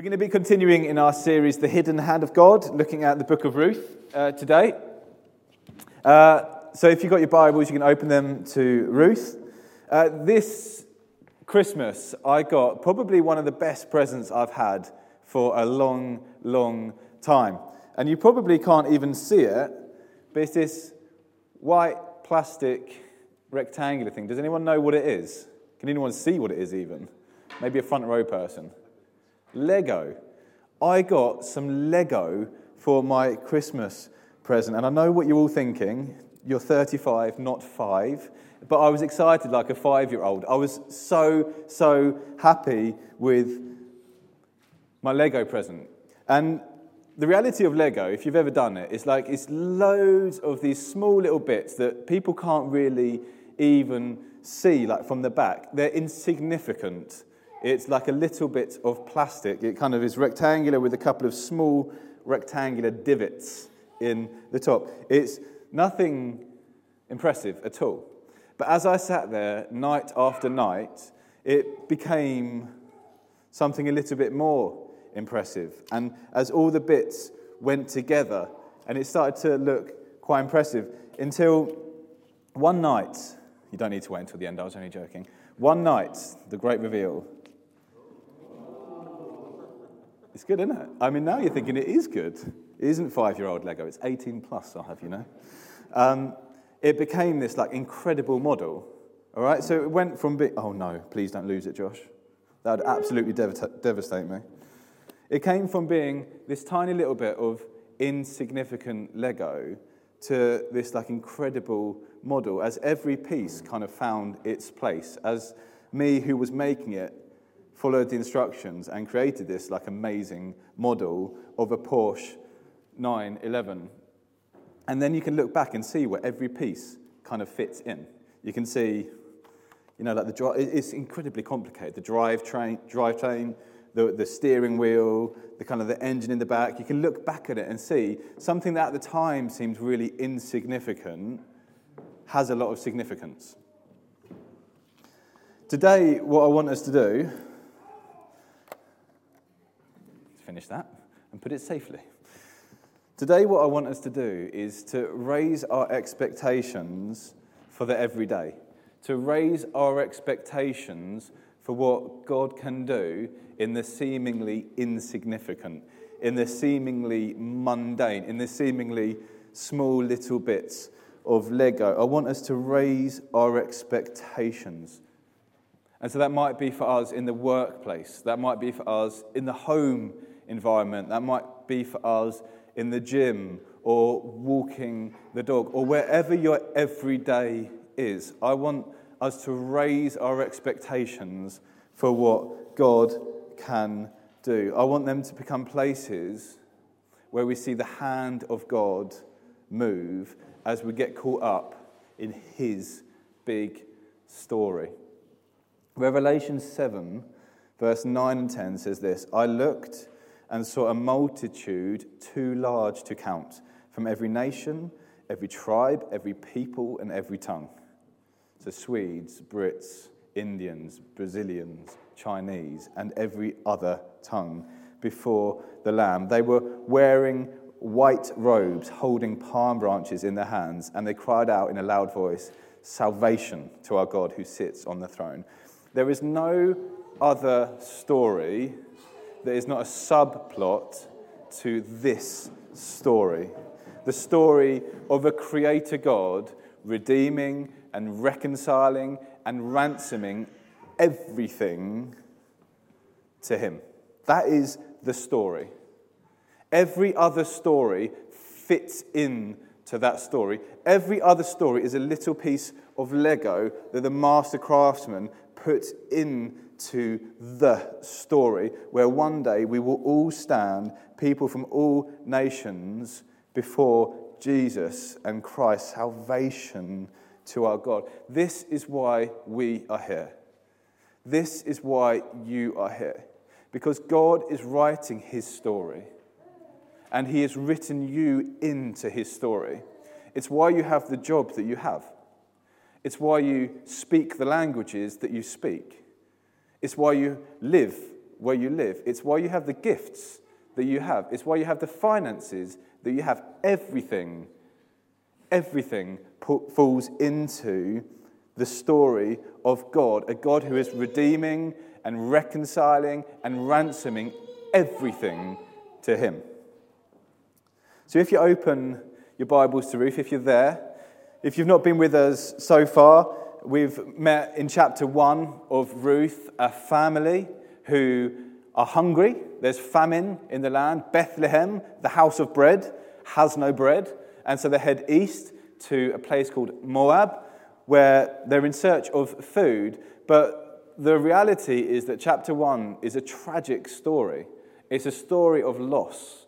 We're going to be continuing in our series, The Hidden Hand of God, looking at the book of Ruth uh, today. Uh, so if you've got your Bibles, you can open them to Ruth. Uh, this Christmas, I got probably one of the best presents I've had for a long, long time. And you probably can't even see it, but it's this white plastic rectangular thing. Does anyone know what it is? Can anyone see what it is, even? Maybe a front row person. Lego. I got some Lego for my Christmas present. And I know what you're all thinking. You're 35, not five. But I was excited like a five year old. I was so, so happy with my Lego present. And the reality of Lego, if you've ever done it, is like it's loads of these small little bits that people can't really even see, like from the back. They're insignificant it's like a little bit of plastic. It kind of is rectangular with a couple of small rectangular divots in the top. It's nothing impressive at all. But as I sat there night after night, it became something a little bit more impressive. And as all the bits went together, and it started to look quite impressive until one night, you don't need to wait until the end, I was only joking. One night, the great reveal, it's good, isn't it? I mean, now you're thinking it is good. It isn't five year old Lego, it's 18 plus, I'll have you know. Um, it became this like incredible model. All right, so it went from being, oh no, please don't lose it, Josh. That would absolutely dev- devastate me. It came from being this tiny little bit of insignificant Lego to this like incredible model as every piece kind of found its place. As me, who was making it, followed the instructions and created this like amazing model of a Porsche 911. And then you can look back and see where every piece kind of fits in. You can see, you know, like the drive, it's incredibly complicated. The drive train, drive train, the, the steering wheel, the kind of the engine in the back. You can look back at it and see something that at the time seemed really insignificant has a lot of significance. Today, what I want us to do finish that and put it safely. Today, what I want us to do is to raise our expectations for the everyday, to raise our expectations for what God can do in the seemingly insignificant, in the seemingly mundane, in the seemingly small little bits of Lego. I want us to raise our expectations. And so that might be for us in the workplace, that might be for us in the home environment. That might be for us in the gym or walking the dog or wherever your everyday is. I want us to raise our expectations for what God can do. I want them to become places where we see the hand of God move as we get caught up in His big story. Revelation 7, verse 9 and 10 says this I looked and saw a multitude too large to count from every nation, every tribe, every people, and every tongue. So, Swedes, Brits, Indians, Brazilians, Chinese, and every other tongue before the Lamb. They were wearing white robes, holding palm branches in their hands, and they cried out in a loud voice, Salvation to our God who sits on the throne. There is no other story there is not a subplot to this story. The story of a creator God redeeming and reconciling and ransoming everything to him. That is the story. Every other story fits in to that story. Every other story is a little piece of Lego that the master craftsman puts in to the story where one day we will all stand, people from all nations, before Jesus and Christ, salvation to our God. This is why we are here. This is why you are here. Because God is writing his story, and he has written you into his story. It's why you have the job that you have. It's why you speak the languages that you speak. It's why you live where you live. It's why you have the gifts that you have. It's why you have the finances that you have. Everything, everything put, falls into the story of God, a God who is redeeming and reconciling and ransoming everything to Him. So if you open your Bibles to Ruth, if you're there, if you've not been with us so far, we've met in chapter one of Ruth, a family who are hungry. There's famine in the land. Bethlehem, the house of bread, has no bread. And so they head east to a place called Moab, where they're in search of food. But the reality is that chapter one is a tragic story. It's a story of loss.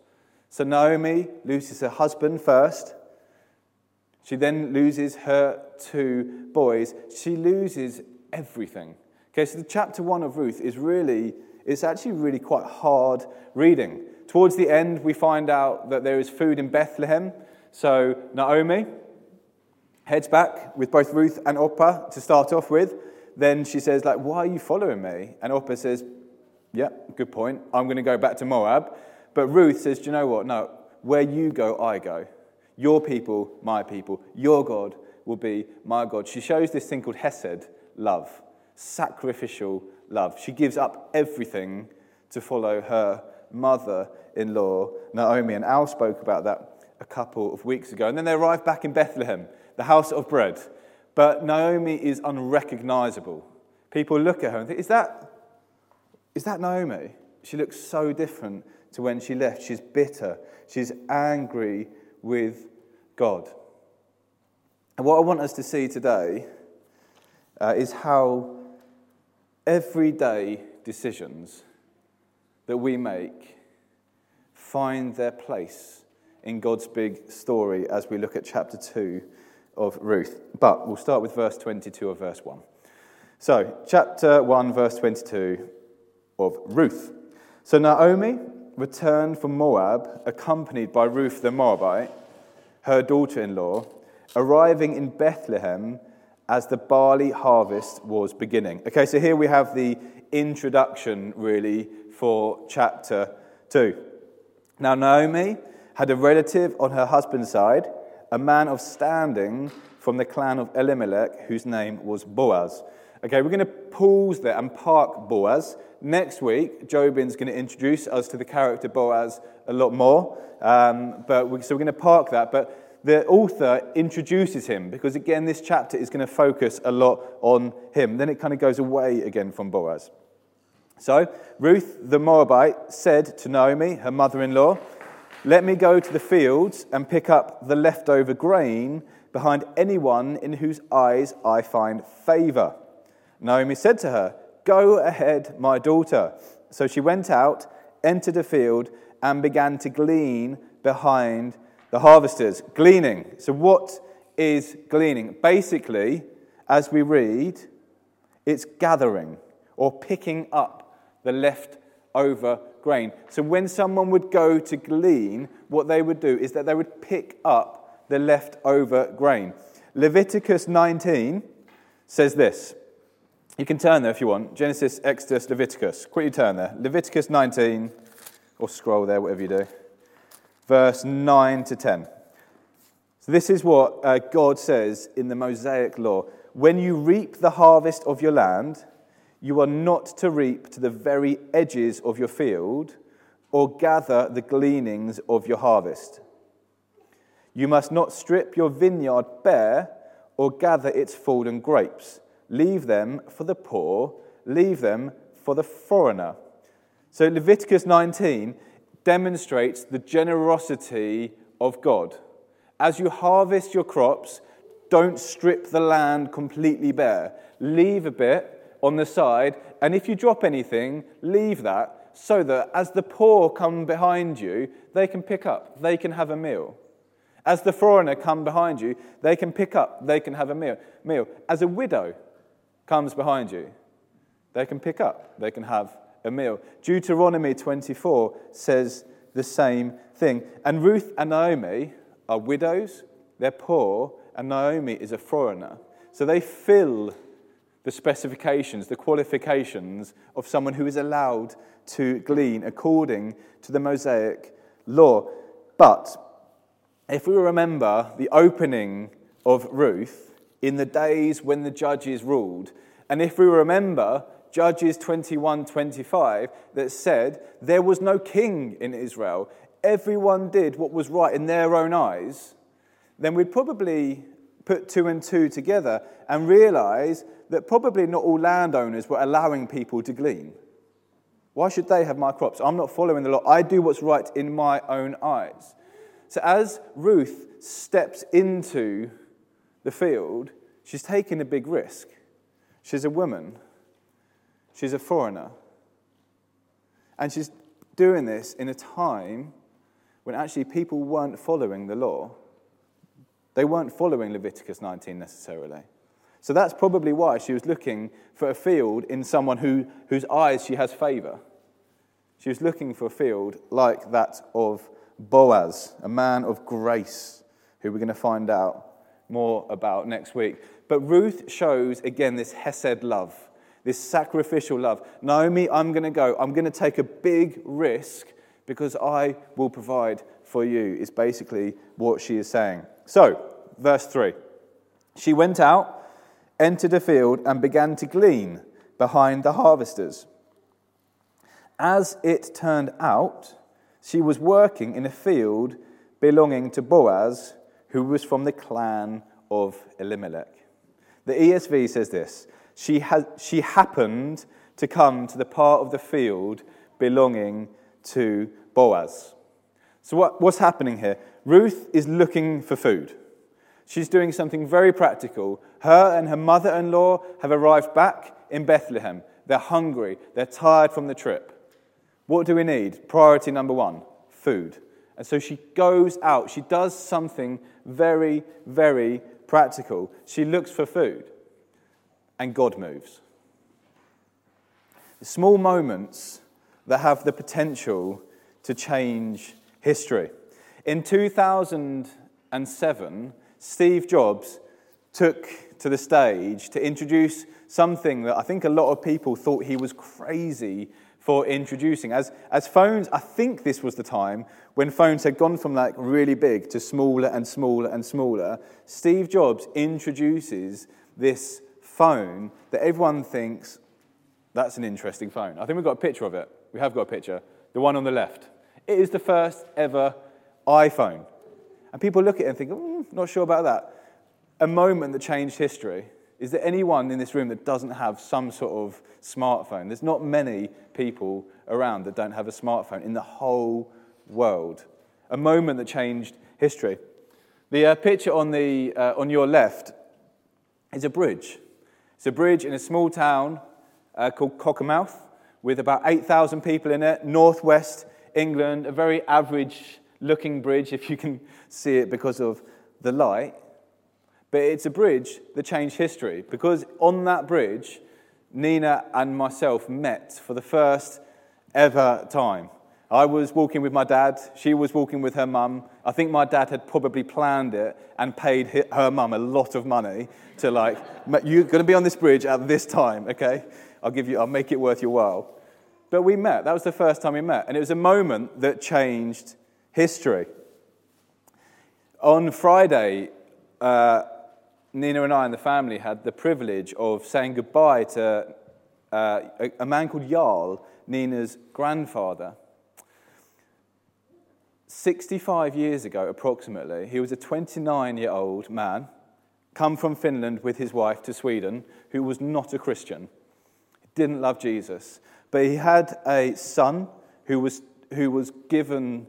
So Naomi loses her husband first. She then loses her two boys. She loses everything. Okay, so the chapter one of Ruth is really, it's actually really quite hard reading. Towards the end, we find out that there is food in Bethlehem. So Naomi heads back with both Ruth and Orpah to start off with. Then she says, like, why are you following me? And Orpah says, yeah, good point. I'm going to go back to Moab. But Ruth says, do you know what? No, where you go, I go. Your people, my people. Your God will be my God. She shows this thing called Hesed, love sacrificial love. She gives up everything to follow her mother in law, Naomi. And Al spoke about that a couple of weeks ago. And then they arrive back in Bethlehem, the house of bread. But Naomi is unrecognizable. People look at her and think, is that, is that Naomi? She looks so different to when she left. She's bitter. She's angry with God. And what I want us to see today uh, is how everyday decisions that we make find their place in God's big story as we look at chapter 2 of Ruth. But we'll start with verse 22 of verse 1. So, chapter 1, verse 22 of Ruth. So, Naomi returned from Moab, accompanied by Ruth the Moabite, her daughter in law, arriving in Bethlehem as the barley harvest was beginning. Okay, so here we have the introduction, really, for chapter 2. Now, Naomi had a relative on her husband's side, a man of standing from the clan of Elimelech, whose name was Boaz. Okay, we're going to pause there and park Boaz. Next week, Jobin's going to introduce us to the character Boaz a lot more. Um, but we, so we're going to park that. But the author introduces him because, again, this chapter is going to focus a lot on him. Then it kind of goes away again from Boaz. So, Ruth the Moabite said to Naomi, her mother in law, Let me go to the fields and pick up the leftover grain behind anyone in whose eyes I find favor. Naomi said to her, Go ahead, my daughter. So she went out, entered a field, and began to glean behind the harvesters, gleaning. So, what is gleaning? Basically, as we read, it's gathering or picking up the leftover grain. So, when someone would go to glean, what they would do is that they would pick up the leftover grain. Leviticus 19 says this. You can turn there if you want. Genesis, Exodus, Leviticus. Quickly turn there. Leviticus 19, or scroll there, whatever you do verse 9 to 10. So, this is what uh, God says in the Mosaic law. When you reap the harvest of your land, you are not to reap to the very edges of your field or gather the gleanings of your harvest. You must not strip your vineyard bare or gather its fallen grapes. Leave them for the poor, leave them for the foreigner. So, Leviticus 19 demonstrates the generosity of God. As you harvest your crops, don't strip the land completely bare. Leave a bit on the side, and if you drop anything, leave that so that as the poor come behind you, they can pick up, they can have a meal. As the foreigner come behind you, they can pick up, they can have a meal. meal. As a widow comes behind you, they can pick up, they can have a meal. Deuteronomy 24 says the same thing. And Ruth and Naomi are widows, they're poor, and Naomi is a foreigner. So they fill the specifications, the qualifications of someone who is allowed to glean according to the Mosaic law. But if we remember the opening of Ruth in the days when the judges ruled, and if we remember Judges 21 25, that said, There was no king in Israel, everyone did what was right in their own eyes, then we'd probably put two and two together and realize that probably not all landowners were allowing people to glean. Why should they have my crops? I'm not following the law. I do what's right in my own eyes. So as Ruth steps into the field, she's taking a big risk. She's a woman, she's a foreigner. And she's doing this in a time when actually people weren't following the law. They weren't following Leviticus 19 necessarily. So that's probably why she was looking for a field in someone who, whose eyes she has favor. She was looking for a field like that of Boaz, a man of grace, who we're going to find out more about next week. But Ruth shows again this Hesed love, this sacrificial love. Naomi, I'm going to go. I'm going to take a big risk because I will provide for you, is basically what she is saying. So, verse 3 She went out, entered a field, and began to glean behind the harvesters. As it turned out, she was working in a field belonging to Boaz, who was from the clan of Elimelech. The ESV says this she, had, she happened to come to the part of the field belonging to Boaz. So, what, what's happening here? Ruth is looking for food. She's doing something very practical. Her and her mother in law have arrived back in Bethlehem. They're hungry, they're tired from the trip. What do we need? Priority number one food. And so she goes out. She does something very, very practical. She looks for food, and God moves. Small moments that have the potential to change history. In 2007, Steve Jobs took to the stage to introduce something that I think a lot of people thought he was crazy for introducing. As, as phones, I think this was the time when phones had gone from like really big to smaller and smaller and smaller. Steve Jobs introduces this phone that everyone thinks that's an interesting phone. I think we've got a picture of it. We have got a picture. The one on the left. It is the first ever iPhone. And people look at it and think, mm, not sure about that. A moment that changed history. Is there anyone in this room that doesn't have some sort of smartphone? There's not many people around that don't have a smartphone in the whole world. A moment that changed history. The uh, picture on, the, uh, on your left is a bridge. It's a bridge in a small town uh, called Cockermouth with about 8,000 people in it, northwest England, a very average looking bridge, if you can see it because of the light. But it's a bridge that changed history because on that bridge, Nina and myself met for the first ever time. I was walking with my dad, she was walking with her mum. I think my dad had probably planned it and paid her mum a lot of money to, like, you're going to be on this bridge at this time, okay? I'll give you, I'll make it worth your while. But we met. That was the first time we met. And it was a moment that changed history. On Friday, uh, Nina and I and the family had the privilege of saying goodbye to uh, a, a man called Jarl, Nina's grandfather. 65 years ago, approximately, he was a 29 year old man, come from Finland with his wife to Sweden, who was not a Christian. Didn't love Jesus. But he had a son who was, who was given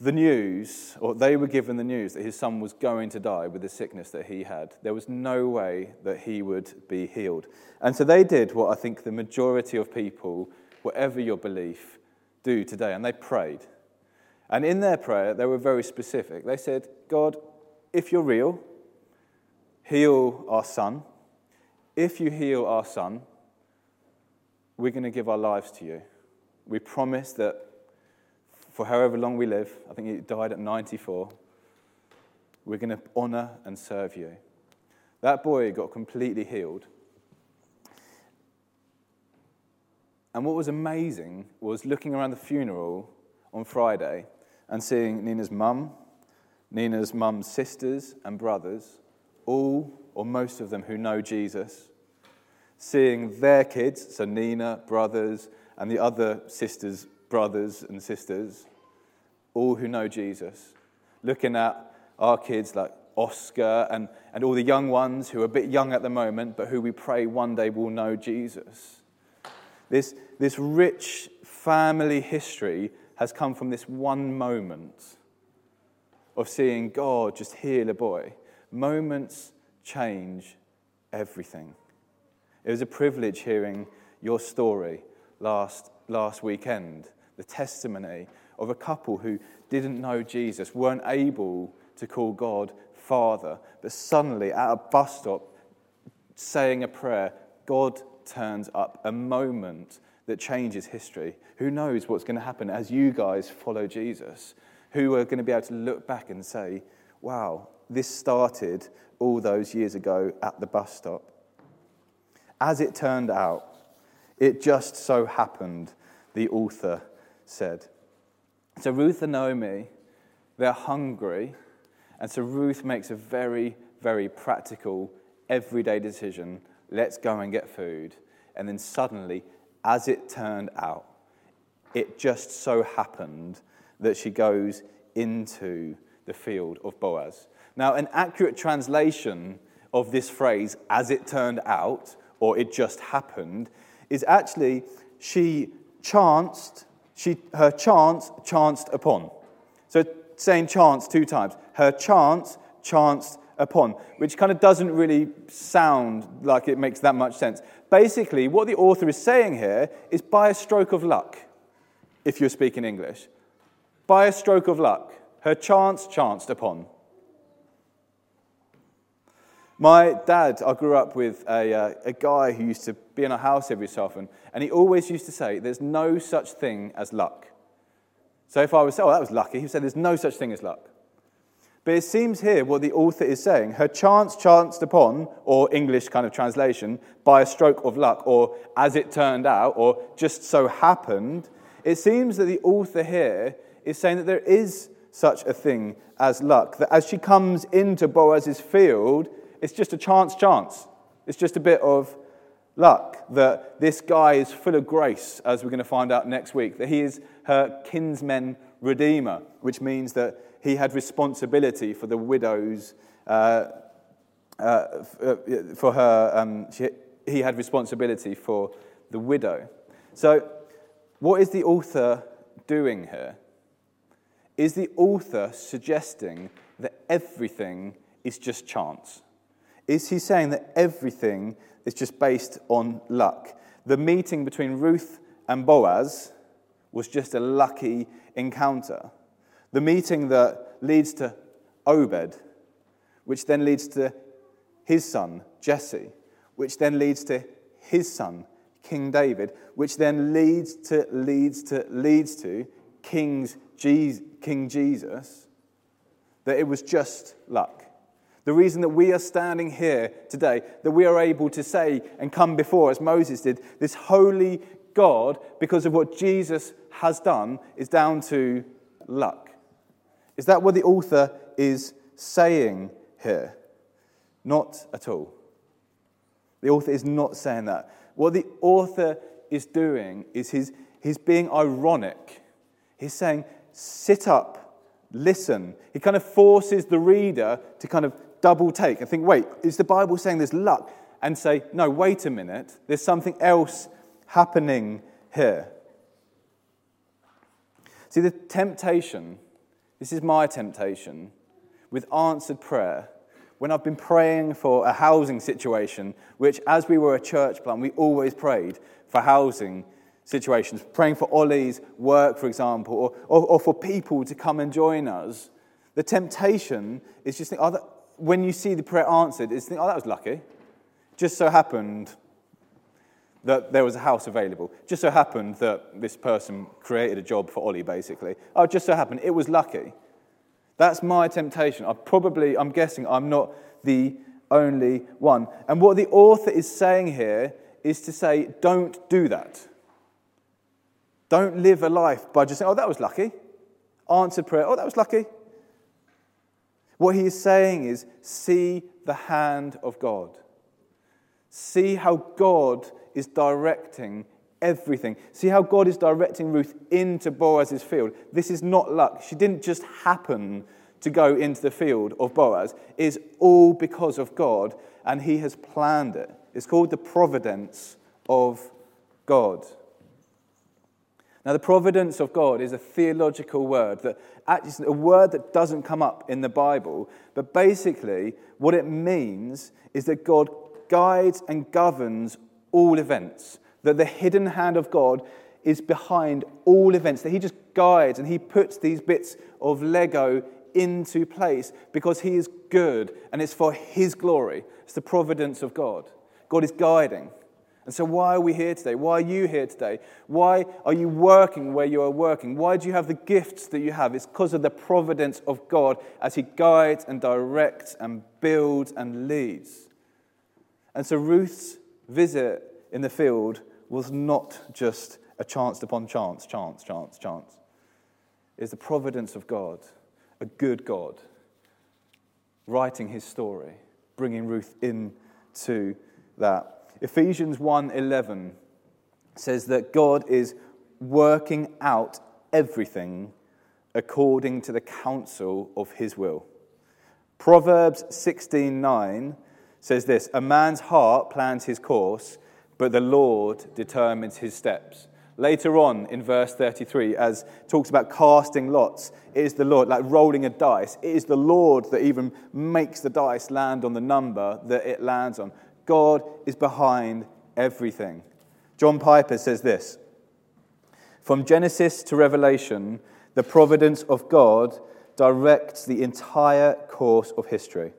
the news, or they were given the news that his son was going to die with the sickness that he had. There was no way that he would be healed. And so they did what I think the majority of people, whatever your belief, do today. And they prayed. And in their prayer, they were very specific. They said, God, if you're real, heal our son. If you heal our son, we're going to give our lives to you. We promise that for however long we live, I think he died at 94, we're going to honor and serve you. That boy got completely healed. And what was amazing was looking around the funeral on Friday and seeing Nina's mum, Nina's mum's sisters and brothers, all or most of them who know Jesus, seeing their kids, so Nina, brothers, and the other sisters' brothers, and sisters, all who know Jesus, looking at our kids like Oscar and, and all the young ones who are a bit young at the moment, but who we pray one day will know Jesus. This, this rich family history has come from this one moment of seeing God just heal a boy. Moments change everything. It was a privilege hearing your story last, last weekend, the testimony of a couple who didn't know Jesus, weren't able to call God Father, but suddenly at a bus stop, saying a prayer, God turns up, a moment that changes history. Who knows what's going to happen as you guys follow Jesus? Who are going to be able to look back and say, wow, this started all those years ago at the bus stop. As it turned out, it just so happened, the author said. So Ruth and Naomi, they're hungry, and so Ruth makes a very, very practical, everyday decision let's go and get food. And then suddenly, as it turned out, it just so happened that she goes into the field of Boaz. Now, an accurate translation of this phrase, as it turned out, or it just happened, is actually she chanced, she, her chance chanced upon. So saying chance two times. Her chance chanced upon, which kind of doesn't really sound like it makes that much sense. Basically, what the author is saying here is by a stroke of luck, if you're speaking English. By a stroke of luck, her chance chanced upon. My dad, I grew up with a, uh, a guy who used to be in our house every so often, and he always used to say, There's no such thing as luck. So if I was, oh, that was lucky, he would say, There's no such thing as luck. But it seems here what the author is saying her chance chanced upon, or English kind of translation, by a stroke of luck, or as it turned out, or just so happened. It seems that the author here is saying that there is such a thing as luck. That as she comes into Boaz's field, it's just a chance chance. It's just a bit of luck that this guy is full of grace, as we're going to find out next week, that he is her kinsman redeemer, which means that he had responsibility for the widow's, uh, uh, uh, for her, um, she, he had responsibility for the widow. So, what is the author doing here? Is the author suggesting that everything is just chance? Is he saying that everything is just based on luck? The meeting between Ruth and Boaz was just a lucky encounter. The meeting that leads to Obed, which then leads to his son, Jesse, which then leads to his son, King David, which then leads to, leads to, leads to King's King Jesus, that it was just luck. The reason that we are standing here today, that we are able to say and come before, as Moses did, this holy God, because of what Jesus has done, is down to luck. Is that what the author is saying here? Not at all. The author is not saying that. What the author is doing is he's, he's being ironic. He's saying, sit up, listen. He kind of forces the reader to kind of double take and think, wait, is the Bible saying there's luck? And say, no, wait a minute, there's something else happening here. See, the temptation, this is my temptation with answered prayer. When I've been praying for a housing situation, which, as we were a church plant, we always prayed for housing situations, praying for Ollie's work, for example, or, or, or, for people to come and join us. The temptation is just think, oh, when you see the prayer answered, it's think, oh, that was lucky. Just so happened that there was a house available. Just so happened that this person created a job for Ollie, basically. Oh, just so happened. It was lucky. That's my temptation. I probably, I'm guessing I'm not the only one. And what the author is saying here is to say, don't do that. Don't live a life by just saying, oh, that was lucky. Answered prayer, oh, that was lucky. What he is saying is, see the hand of God. See how God is directing everything. See how God is directing Ruth into Boaz's field. This is not luck. She didn't just happen to go into the field of Boaz. It is all because of God, and he has planned it. It's called the providence of God. Now, the providence of God is a theological word that actually a word that doesn't come up in the Bible, but basically what it means is that God guides and governs all events that the hidden hand of God is behind all events, that He just guides and He puts these bits of Lego into place because He is good and it's for His glory. It's the providence of God. God is guiding. And so, why are we here today? Why are you here today? Why are you working where you are working? Why do you have the gifts that you have? It's because of the providence of God as He guides and directs and builds and leads. And so, Ruth's visit in the field was not just a chance upon chance, chance, chance, chance. It's the providence of God, a good God, writing his story, bringing Ruth into that. Ephesians 1:11 says that God is working out everything according to the counsel of his will. Proverbs 16:9 says this, a man's heart plans his course, but the Lord determines his steps. Later on in verse 33, as talks about casting lots, it is the Lord, like rolling a dice. It is the Lord that even makes the dice land on the number that it lands on. God is behind everything. John Piper says this From Genesis to Revelation, the providence of God directs the entire course of history.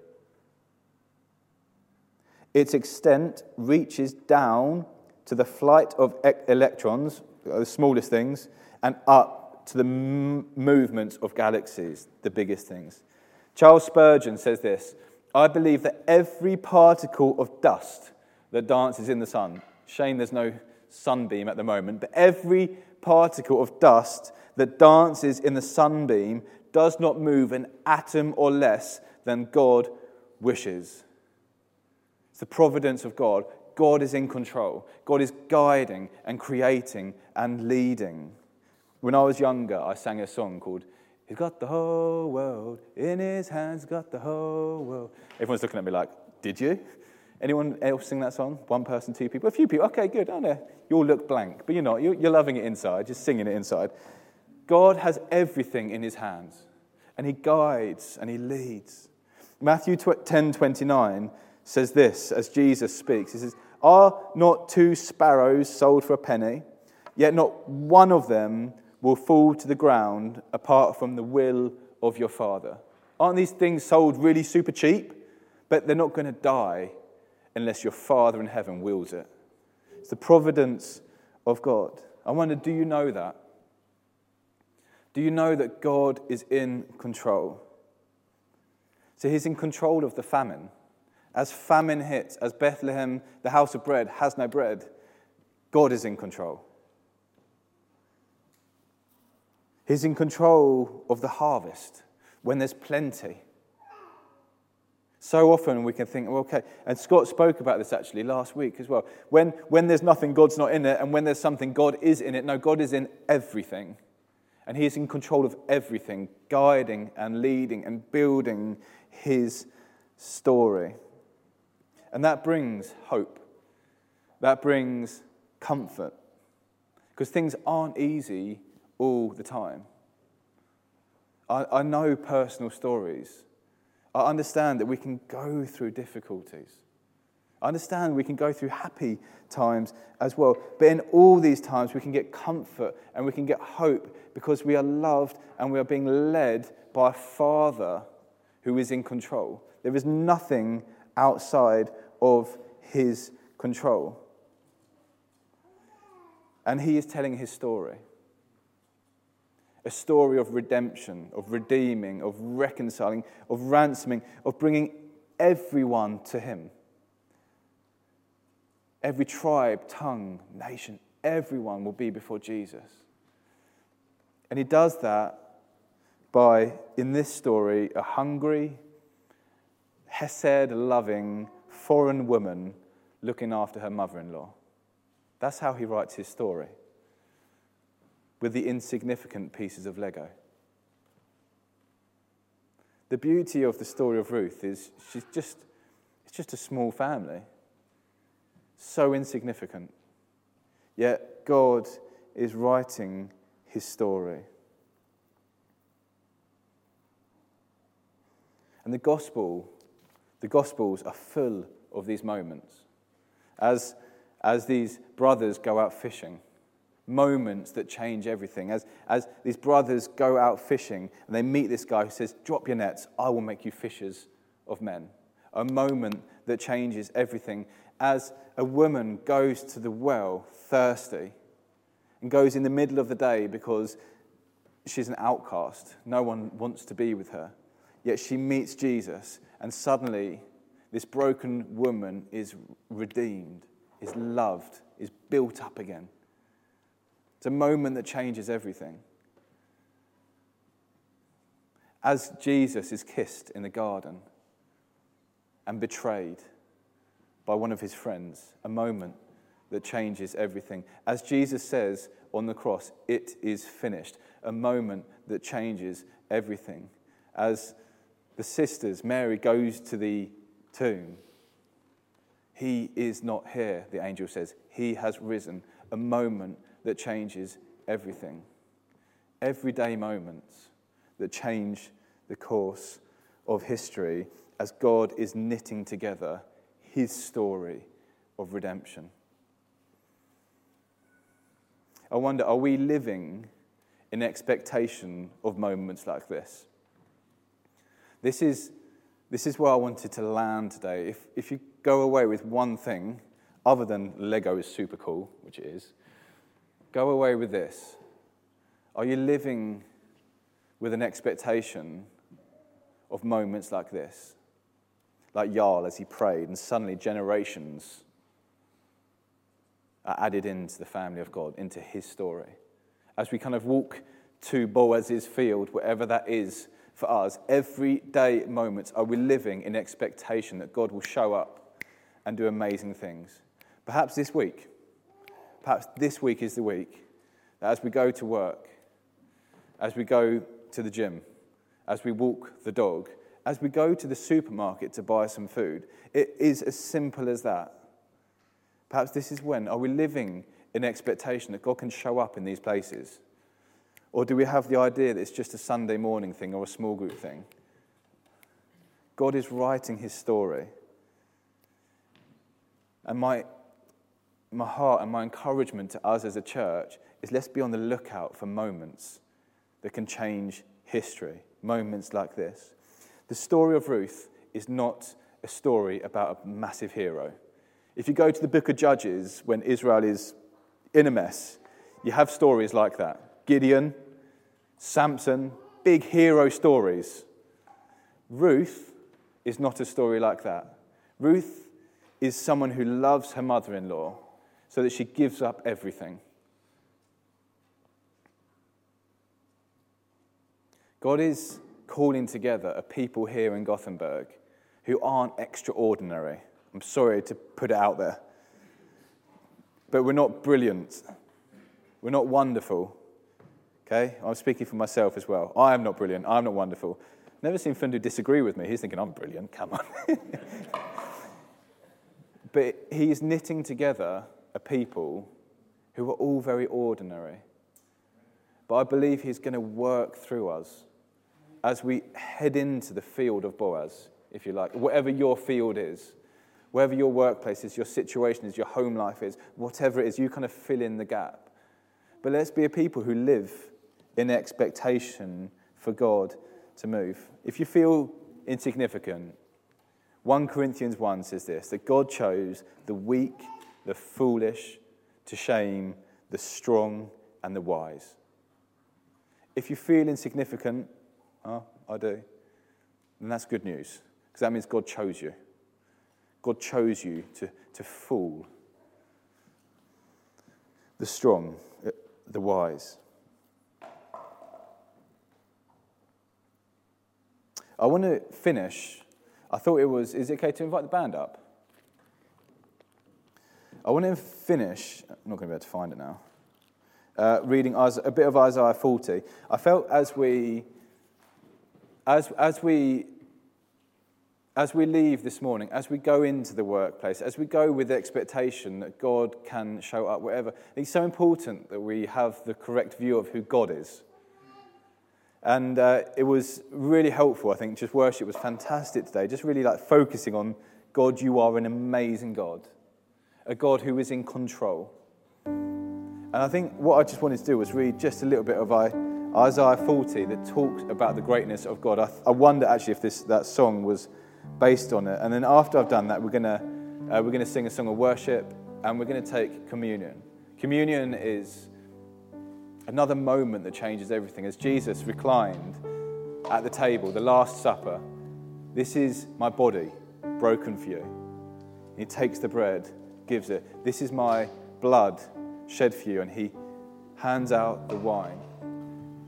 Its extent reaches down to the flight of electrons, uh, the smallest things, and up to the m- movements of galaxies, the biggest things. Charles Spurgeon says this I believe that every particle of dust that dances in the sun, shame there's no sunbeam at the moment, but every particle of dust that dances in the sunbeam does not move an atom or less than God wishes. It's the providence of God. God is in control. God is guiding and creating and leading. When I was younger, I sang a song called He's got the whole world in his hands, got the whole world. Everyone's looking at me like, Did you? Anyone else sing that song? One person, two people? A few people. Okay, good. I know. You all look blank, but you're not. You're, you're loving it inside, just singing it inside. God has everything in his hands, and he guides and he leads. Matthew 10 29 says this as Jesus speaks. He says, Are not two sparrows sold for a penny? Yet not one of them will fall to the ground apart from the will of your Father. Aren't these things sold really super cheap? But they're not going to die unless your Father in heaven wills it. It's the providence of God. I wonder, do you know that? Do you know that God is in control? So he's in control of the famine. As famine hits, as Bethlehem, the house of bread, has no bread, God is in control. He's in control of the harvest when there's plenty. So often we can think, well, okay, and Scott spoke about this actually last week as well. When, when there's nothing, God's not in it, and when there's something, God is in it. No, God is in everything. And He is in control of everything, guiding and leading and building His story. And that brings hope. That brings comfort. Because things aren't easy all the time. I, I know personal stories. I understand that we can go through difficulties. I understand we can go through happy times as well. But in all these times, we can get comfort and we can get hope because we are loved and we are being led by a Father who is in control. There is nothing outside of his control. And he is telling his story a story of redemption, of redeeming, of reconciling, of ransoming, of bringing everyone to him. Every tribe, tongue, nation, everyone will be before Jesus. And he does that by, in this story, a hungry, Hesed loving foreign woman looking after her mother in law. That's how he writes his story with the insignificant pieces of Lego. The beauty of the story of Ruth is she's just, it's just a small family, so insignificant. Yet God is writing his story. And the gospel, the gospels are full of these moments. As, as these brothers go out fishing, moments that change everything. As, as these brothers go out fishing and they meet this guy who says, Drop your nets, I will make you fishers of men. A moment that changes everything. As a woman goes to the well thirsty and goes in the middle of the day because she's an outcast, no one wants to be with her. Yet she meets Jesus, and suddenly this broken woman is redeemed, is loved, is built up again. It's a moment that changes everything. As Jesus is kissed in the garden and betrayed by one of his friends, a moment that changes everything. As Jesus says on the cross, it is finished, a moment that changes everything. As the sisters, Mary goes to the tomb, he is not here, the angel says. He has risen, a moment that changes everything. Everyday moments that change the course of history as God is knitting together his story of redemption. I wonder, are we living in expectation of moments like this? This is, this is where I wanted to land today. If, if you go away with one thing, other than Lego is super cool, which it is, Go away with this. Are you living with an expectation of moments like this? Like Jarl as he prayed, and suddenly generations are added into the family of God, into his story. As we kind of walk to Boaz's field, wherever that is for us, everyday moments are we living in expectation that God will show up and do amazing things. Perhaps this week, Perhaps this week is the week that as we go to work, as we go to the gym, as we walk the dog, as we go to the supermarket to buy some food, it is as simple as that. Perhaps this is when. Are we living in expectation that God can show up in these places? Or do we have the idea that it's just a Sunday morning thing or a small group thing? God is writing his story. And my my heart and my encouragement to us as a church is let's be on the lookout for moments that can change history, moments like this. The story of Ruth is not a story about a massive hero. If you go to the book of Judges when Israel is in a mess, you have stories like that Gideon, Samson, big hero stories. Ruth is not a story like that. Ruth is someone who loves her mother in law so that she gives up everything. God is calling together a people here in Gothenburg who aren't extraordinary. I'm sorry to put it out there. But we're not brilliant. We're not wonderful. Okay? I'm speaking for myself as well. I am not brilliant. I'm not wonderful. Never seen Fundu disagree with me. He's thinking, I'm brilliant. Come on. but he's knitting together a people who are all very ordinary. But I believe He's going to work through us as we head into the field of Boaz, if you like, whatever your field is, wherever your workplace is, your situation is, your home life is, whatever it is, you kind of fill in the gap. But let's be a people who live in expectation for God to move. If you feel insignificant, 1 Corinthians 1 says this that God chose the weak the foolish to shame the strong and the wise. If you feel insignificant, oh, I do, then that's good news, because that means God chose you. God chose you to, to fool the strong, uh, the wise. I want to finish. I thought it was, is it okay to invite the band up? I want to finish, I'm not going to be able to find it now, uh, reading a bit of Isaiah 40. I felt as we, as, as we as we leave this morning, as we go into the workplace, as we go with the expectation that God can show up wherever, it's so important that we have the correct view of who God is. And uh, it was really helpful, I think. Just worship was fantastic today. Just really like focusing on God, you are an amazing God, a God who is in control. And I think what I just wanted to do was read just a little bit of Isaiah 40 that talks about the greatness of God. I, I wonder actually if this, that song was based on it. And then after I've done that, we're going to uh, we're going to sing a song of worship and we're going to take communion. Communion is another moment that changes everything. As Jesus reclined at the table, the Last Supper, this is my body broken for you. He takes the bread, gives it. This is my blood shed for you. And he hands out the wine.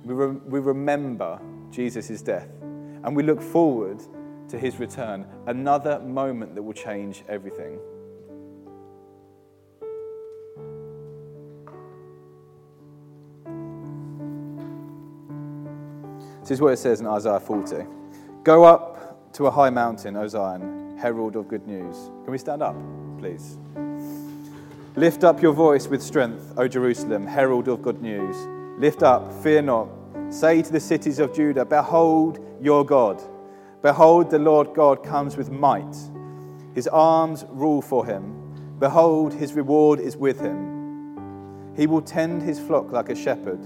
We, re- we remember Jesus' death and we look forward to his return, another moment that will change everything. This is what it says in Isaiah 40 Go up to a high mountain, O Zion, herald of good news. Can we stand up, please? Lift up your voice with strength, O Jerusalem, herald of good news. Lift up, fear not. Say to the cities of Judah, Behold your God. Behold, the Lord God comes with might. His arms rule for him. Behold, his reward is with him. He will tend his flock like a shepherd.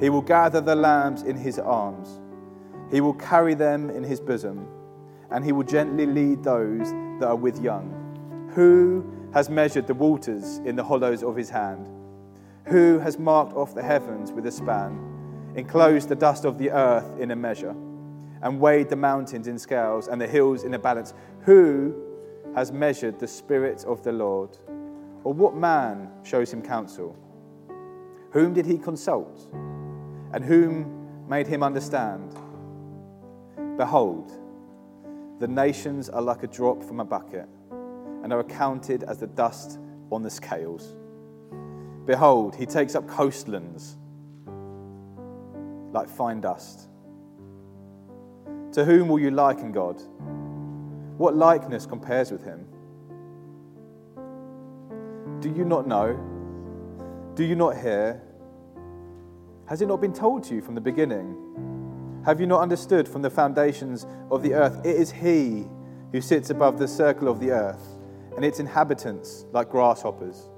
He will gather the lambs in his arms. He will carry them in his bosom, and he will gently lead those that are with young. Who has measured the waters in the hollows of his hand? Who has marked off the heavens with a span, enclosed the dust of the earth in a measure? and weighed the mountains in scales and the hills in a balance. Who has measured the Spirit of the Lord? Or what man shows him counsel? Whom did he consult? And whom made him understand? Behold, the nations are like a drop from a bucket and are accounted as the dust on the scales. Behold, he takes up coastlands like fine dust. To whom will you liken God? What likeness compares with him? Do you not know? Do you not hear? Has it not been told to you from the beginning? Have you not understood from the foundations of the earth? It is He who sits above the circle of the earth, and its inhabitants like grasshoppers,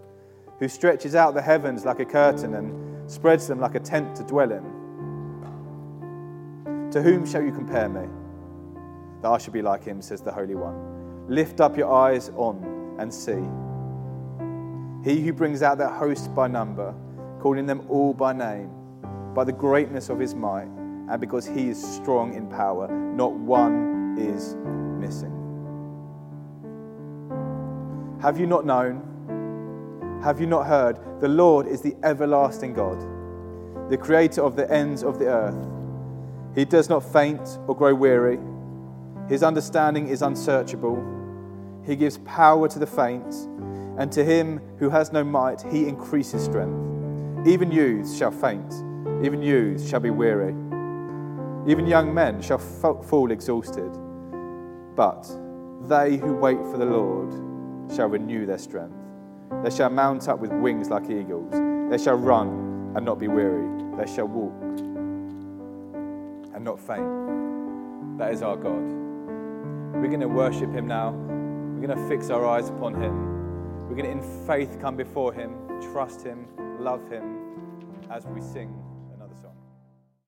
who stretches out the heavens like a curtain and spreads them like a tent to dwell in. To whom shall you compare me? That I should be like him, says the Holy One. Lift up your eyes on and see. He who brings out that host by number, calling them all by name, by the greatness of his might, and because he is strong in power, not one is missing. Have you not known? Have you not heard? The Lord is the everlasting God, the creator of the ends of the earth. He does not faint or grow weary. His understanding is unsearchable. He gives power to the faint, and to him who has no might, he increases strength. Even youths shall faint, even youths shall be weary. Even young men shall fall exhausted. But they who wait for the Lord shall renew their strength. They shall mount up with wings like eagles. They shall run and not be weary. They shall walk and not faint. That is our God. We're going to worship Him now. We're going to fix our eyes upon Him. We're going to, in faith, come before Him, trust Him, love Him as we sing.